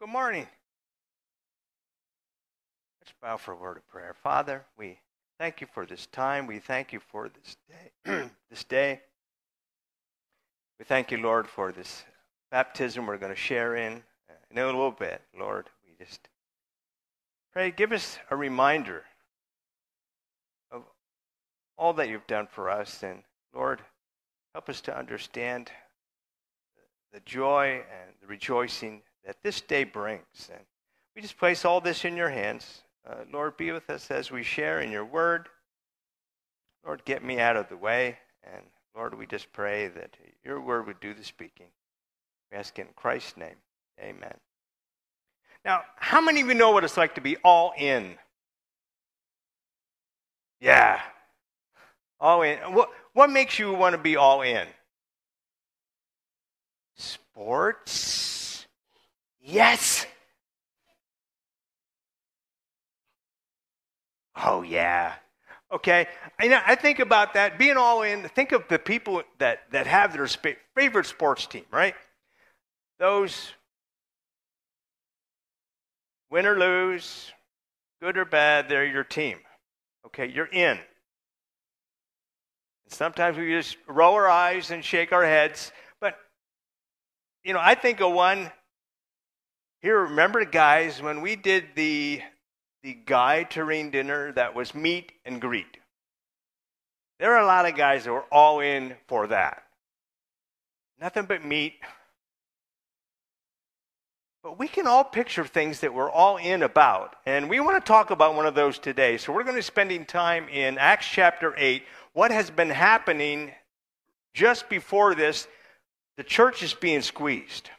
good morning. Let's bow for a word of prayer. Father, we thank you for this time. We thank you for this day. this day. We thank you, Lord, for this baptism we're going to share in uh, in a little bit, Lord. We just pray, give us a reminder of all that you've done for us. And Lord, help us to understand the joy and the rejoicing that this day brings. And we just place all this in your hands. Uh, Lord, be with us as we share in your word. Lord, get me out of the way. And Lord, we just pray that your word would do the speaking. We ask in Christ's name. Amen. Now, how many of you know what it's like to be all in? Yeah. All in. What, what makes you want to be all in? Sports? Yes. Oh, yeah. Okay. I, think about that, being all in. Think of the people that, that have their sp- favorite sports team, right? Those win or lose, good or bad, they're your team. Okay, you're in. Sometimes we just roll our eyes and shake our heads. But, you know, I think of one here. Remember, guys, when we did the, the Guy Terrain dinner that was meet and greet? There are a lot of guys that were all in for that. Nothing but meat. But we can all picture things that we're all in about. And we want to talk about one of those today. So we're going to be spending time in Acts chapter 8 what has been happening just before this, the church is being squeezed.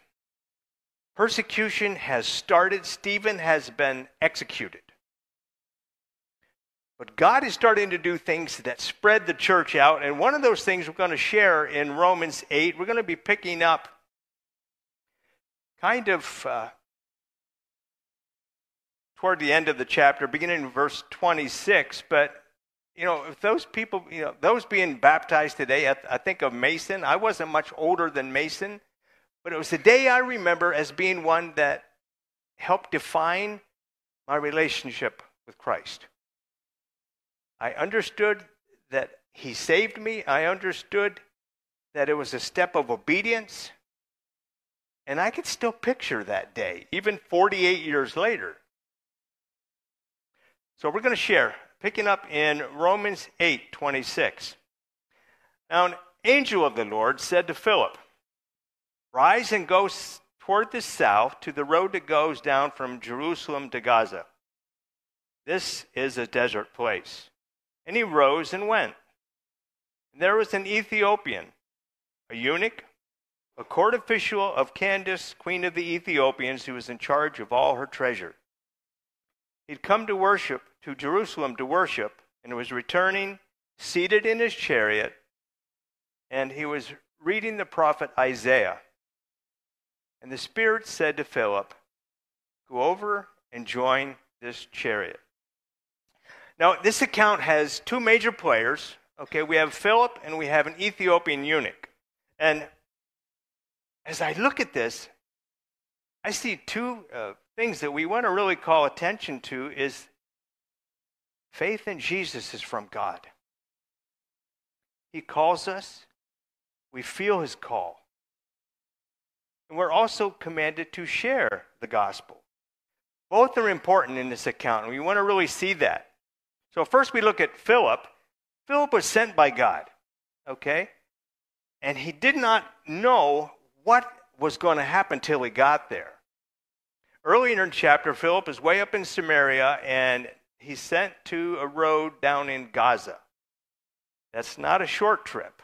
Persecution has started, Stephen has been executed. But God is starting to do things that spread the church out. And one of those things we're going to share in Romans 8, we're going to be picking up kind of uh, toward the end of the chapter, beginning in verse 26. But you know, if those people, you know, those being baptized today, I, I think of Mason. I wasn't much older than Mason, but it was a day I remember as being one that helped define my relationship with Christ. I understood that He saved me. I understood that it was a step of obedience. And I can still picture that day, even 48 years later. So we're going to share picking up in Romans 8 26. Now, an angel of the Lord said to Philip, Rise and go toward the south to the road that goes down from Jerusalem to Gaza. This is a desert place. And he rose and went. And there was an Ethiopian, a eunuch, a court official of Candace, queen of the Ethiopians, who was in charge of all her treasure. He'd come to worship to Jerusalem to worship and was returning, seated in his chariot, and he was reading the prophet Isaiah. And the Spirit said to Philip, Go over and join this chariot. Now, this account has two major players. Okay, we have Philip and we have an Ethiopian eunuch. And as I look at this, I see two uh, things that we want to really call attention to is Faith in Jesus is from God. He calls us, we feel his call. And we're also commanded to share the gospel. Both are important in this account, and we want to really see that. So, first we look at Philip. Philip was sent by God, okay? And he did not know what was going to happen till he got there. Earlier in the chapter, Philip is way up in Samaria, and he's sent to a road down in Gaza. That's not a short trip.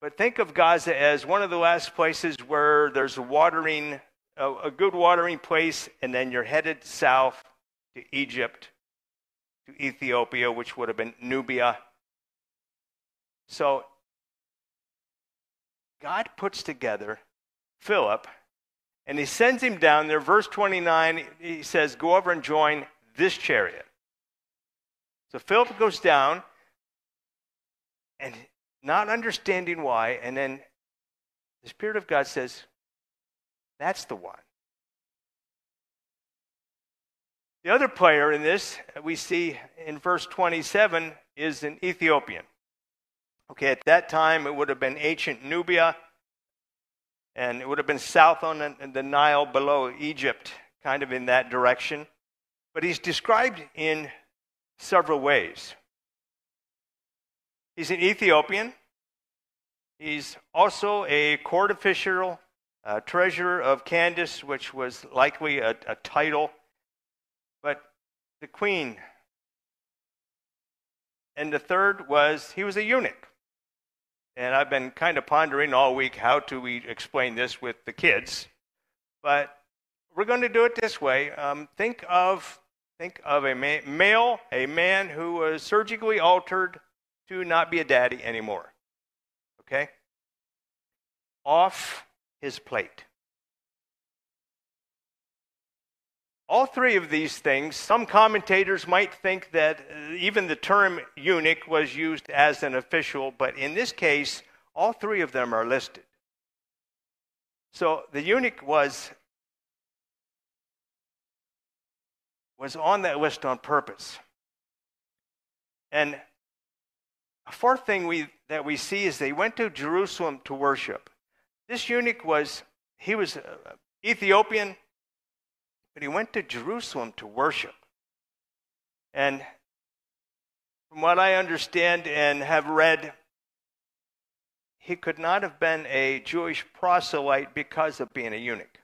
But think of Gaza as one of the last places where there's a watering, a, a good watering place, and then you're headed south to Egypt, to Ethiopia, which would have been Nubia. So God puts together Philip and he sends him down there. Verse 29, he says, Go over and join this chariot. So Philip goes down and not understanding why, and then the Spirit of God says, That's the one. The other player in this we see in verse 27 is an Ethiopian. Okay, at that time it would have been ancient Nubia, and it would have been south on the Nile below Egypt, kind of in that direction. But he's described in several ways. He's an Ethiopian. He's also a court official, a treasurer of Candace, which was likely a, a title but the queen. And the third was he was a eunuch. And I've been kind of pondering all week how to we explain this with the kids. But we're going to do it this way. Um, think of think of a ma- male, a man who was surgically altered to not be a daddy anymore. Okay? Off his plate. All three of these things, some commentators might think that uh, even the term eunuch was used as an official, but in this case, all three of them are listed. So the eunuch was, was on that list on purpose. And a fourth thing we, that we see is they went to Jerusalem to worship. This eunuch was, he was uh, Ethiopian, but he went to Jerusalem to worship. And from what I understand and have read, he could not have been a Jewish proselyte because of being a eunuch.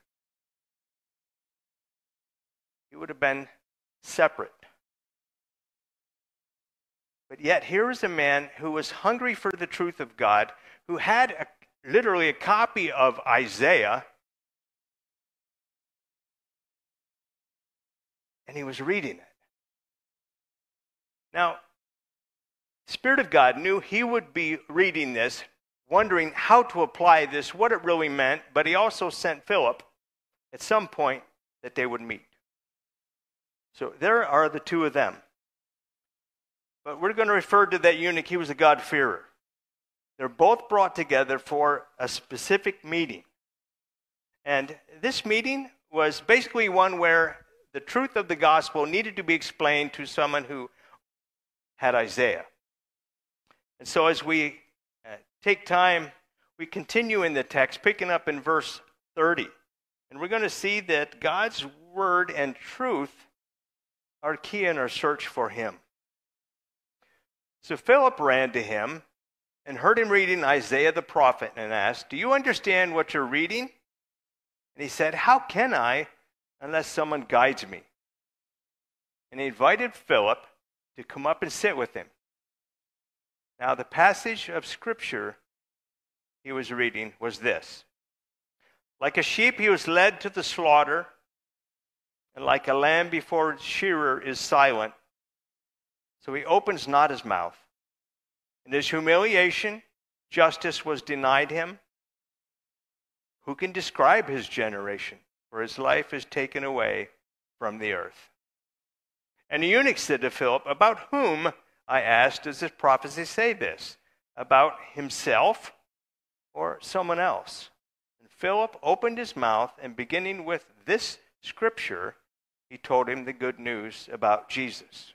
He would have been separate. But yet, here is a man who was hungry for the truth of God, who had a, literally a copy of Isaiah and he was reading it. Now, Spirit of God knew he would be reading this, wondering how to apply this, what it really meant, but he also sent Philip at some point that they would meet. So there are the two of them. But we're going to refer to that eunuch, he was a God-fearer. They're both brought together for a specific meeting. And this meeting was basically one where the truth of the gospel needed to be explained to someone who had Isaiah. And so, as we uh, take time, we continue in the text, picking up in verse 30. And we're going to see that God's word and truth are key in our search for Him. So Philip ran to him and heard him reading Isaiah the prophet and asked, Do you understand what you're reading? And he said, How can I unless someone guides me. And he invited Philip to come up and sit with him. Now, the passage of Scripture he was reading was this Like a sheep, he was led to the slaughter, and like a lamb before its shearer is silent, so he opens not his mouth. In his humiliation, justice was denied him. Who can describe his generation? for his life is taken away from the earth. And the eunuch said to Philip, About whom, I asked, does this prophecy say this? About himself or someone else? And Philip opened his mouth, and beginning with this scripture, he told him the good news about Jesus.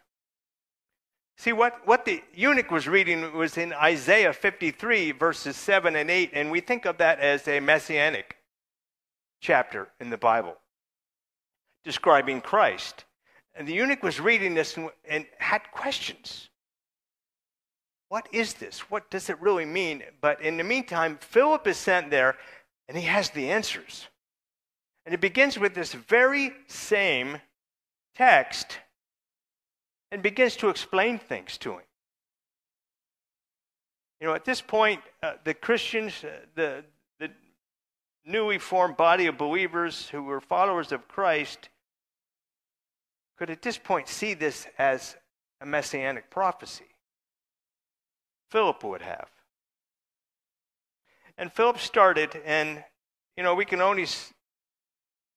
See, what, what the eunuch was reading was in Isaiah 53, verses 7 and 8, and we think of that as a messianic chapter in the Bible describing Christ. And the eunuch was reading this and, and, had questions. What is this? What does it really mean? But in the meantime, Philip is sent there and he has the answers. And it begins with this very same text and begins to explain things to him. You know, at this point, uh, the Christians, uh, the, newly formed body of believers who were followers of Christ could at this point see this as a messianic prophecy. Philip would have. And Philip started, and, you know, we can only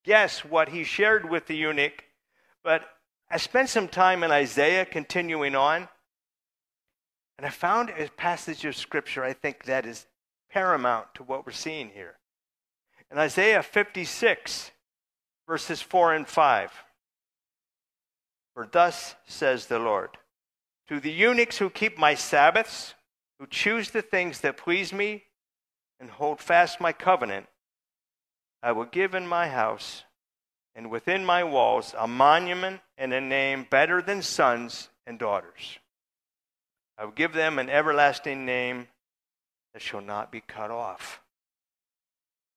guess what he shared with the eunuch, but I spent some time in Isaiah continuing on, and I found a passage of scripture I think that is paramount to what we're seeing here. In Isaiah 56, verses 4 and 5. For thus says the Lord To the eunuchs who keep my Sabbaths, who choose the things that please me, and hold fast my covenant, I will give in my house and within my walls a monument and a name better than sons and daughters. I will give them an everlasting name that shall not be cut off.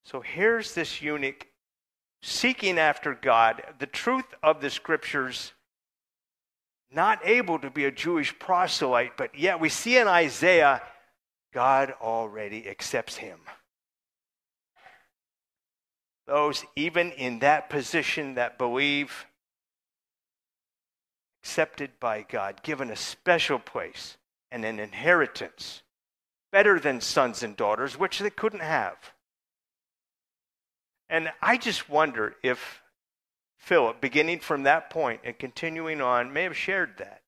So here's this eunuch seeking after God, the truth of the scriptures, not able to be a Jewish proselyte, but yet we see in Isaiah, God already accepts him. Those even in that position that believe, accepted by God, given a special place and an inheritance, better than sons and daughters, which they couldn't have. And I just wonder if Philip, beginning from that point and continuing on, may have shared that.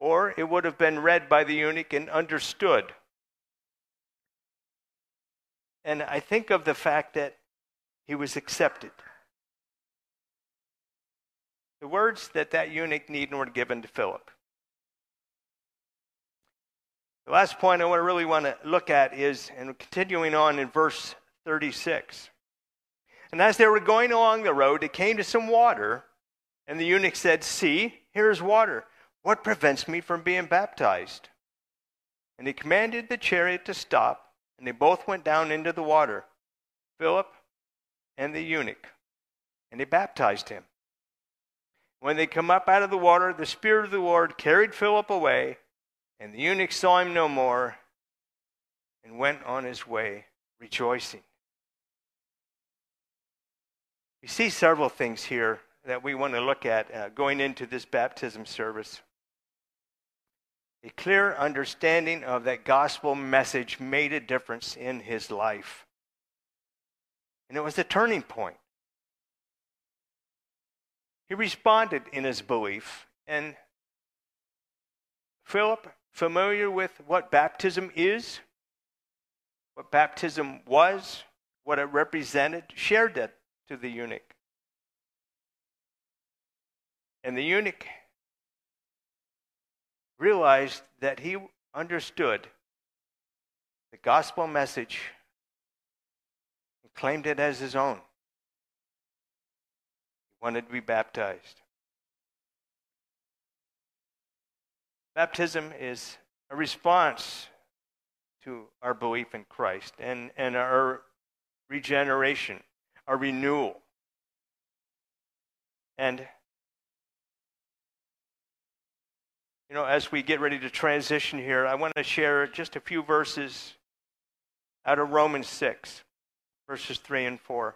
Or it would have been read by the eunuch and understood. And I think of the fact that he was accepted. The words that that eunuch needed were given to Philip. The last point I want to really want to look at is, and continuing on in verse 36. And as they were going along the road, they came to some water, and the eunuch said, See, here is water. What prevents me from being baptized? And he commanded the chariot to stop, and they both went down into the water, Philip and the eunuch, and they baptized him. When they come up out of the water, the Spirit of the Lord carried Philip away, and the eunuch saw him no more and went on his way rejoicing. We see several things here that we want to look at uh, going into this baptism service. A clear understanding of that gospel message made a difference in his life. And it was a turning point. He responded in his belief. And Philip, familiar with what baptism is, what baptism was, what it represented, shared that to the eunuch. And the eunuch realized that he understood the gospel message and claimed it as his own. Wanted to be baptized. Baptism is a response to our belief in Christ and, and our regeneration our renewal. And, you know, as we get ready to transition here, I want to share just a few verses out of Romans 6, verses 3 and 4.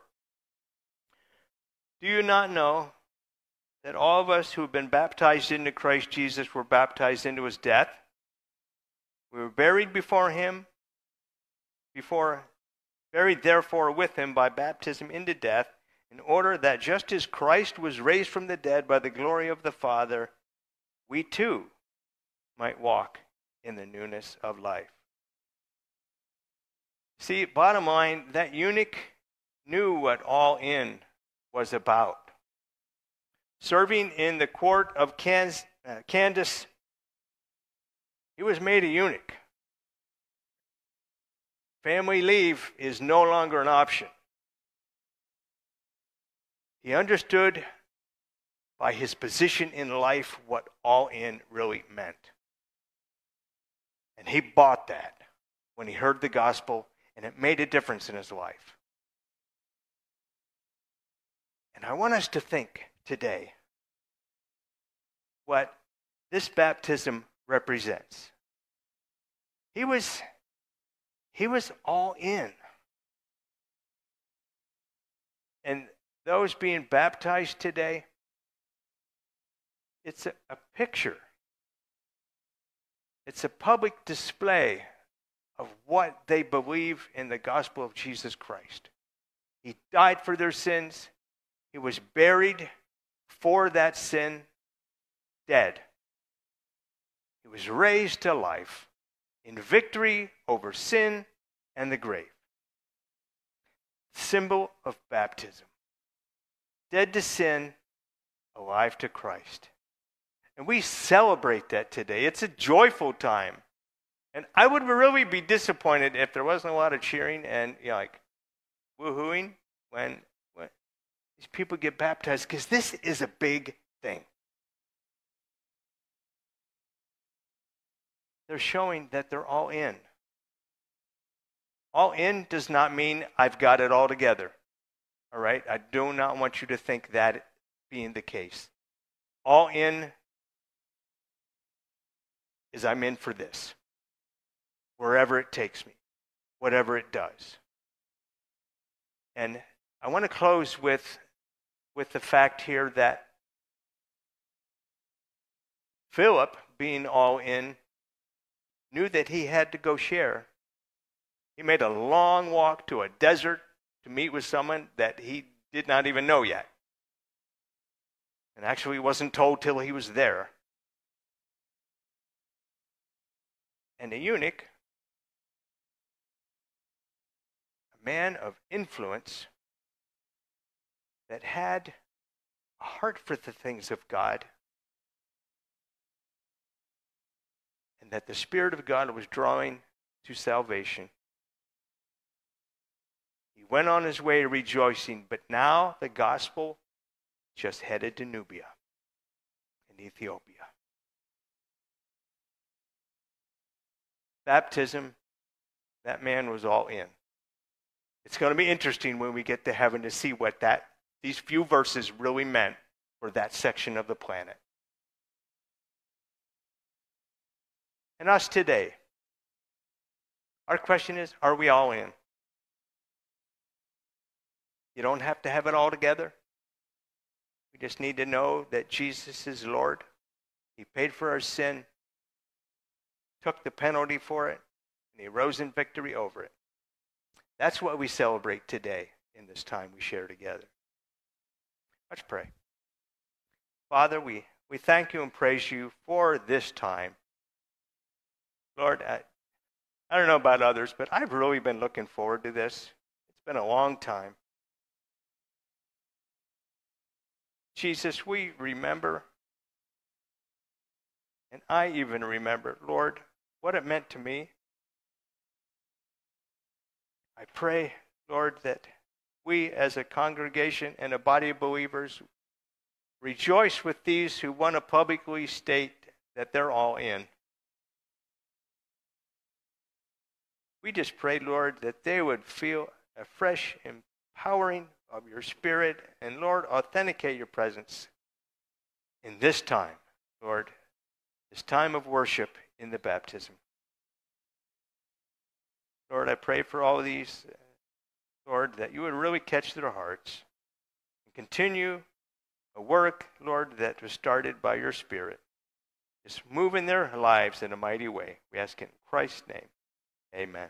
Do you not know that all of us who have been baptized into Christ Jesus were baptized into his death? We were buried before him, before buried therefore with him by baptism into death, in order that just as Christ was raised from the dead by the glory of the Father, we too might walk in the newness of life. See, bottom line, that eunuch knew what all in was about. Serving in the court of uh, Candace, he was made a eunuch. Family leave is no longer an option. He understood by his position in life what all in really meant. And he bought that when he heard the gospel, and it made a difference in his life. And I want us to think today what this baptism represents. He was he was all in. And those being baptized today, it's a, a picture. It's a public display of what they believe in the gospel of Jesus Christ. He died for their sins, He was buried for that sin, dead. He was raised to life in victory over sin and the grave. symbol of baptism. Dead to sin, alive to Christ. And we celebrate that today. It's a joyful time. And I would really be disappointed if there wasn't a lot of cheering and you know, like woohooing when, when these people get baptized because this is a big thing. They're showing that they're all in. All in does not mean I've got it all together. All right? I do not want you to think that being the case. All in is I'm in for this, wherever it takes me, whatever it does. And I want to close with, with the fact here that Philip, being all in, knew that he had to go share he made a long walk to a desert to meet with someone that he did not even know yet. And actually, wasn't told till he was there. And the eunuch, a man of influence that had a heart for the things of God, and that the Spirit of God was drawing to salvation, He went on his way rejoicing, but now the gospel just headed to Nubia in Ethiopia. Baptism, that man was all in. It's going to be interesting when we get to heaven to see what that these few verses really meant for that section of the planet. And us today, our question is are we all in? You don't have to have it all together. We just need to know that Jesus is Lord. He paid for our sin, took the penalty for it, and He rose in victory over it. That's what we celebrate today in this time we share together. Let's pray. Father, we, we thank you and praise you for this time. Lord, I, I don't know about others, but I've really been looking forward to this. It's been a long time. Jesus, we remember, and I even remember, Lord, what it meant to me. I pray, Lord, that we as a congregation and a body of believers rejoice with these who want to publicly state that they're all in. We just pray, Lord, that they would feel a fresh, empowering of your Spirit. And Lord, authenticate your presence in this time, Lord, this time of worship in the baptism. Lord, I pray for all of these, Lord, that you would really catch their hearts and continue a work, Lord, that was started by your Spirit. Just move in their lives in a mighty way. We ask in Christ's name. Amen.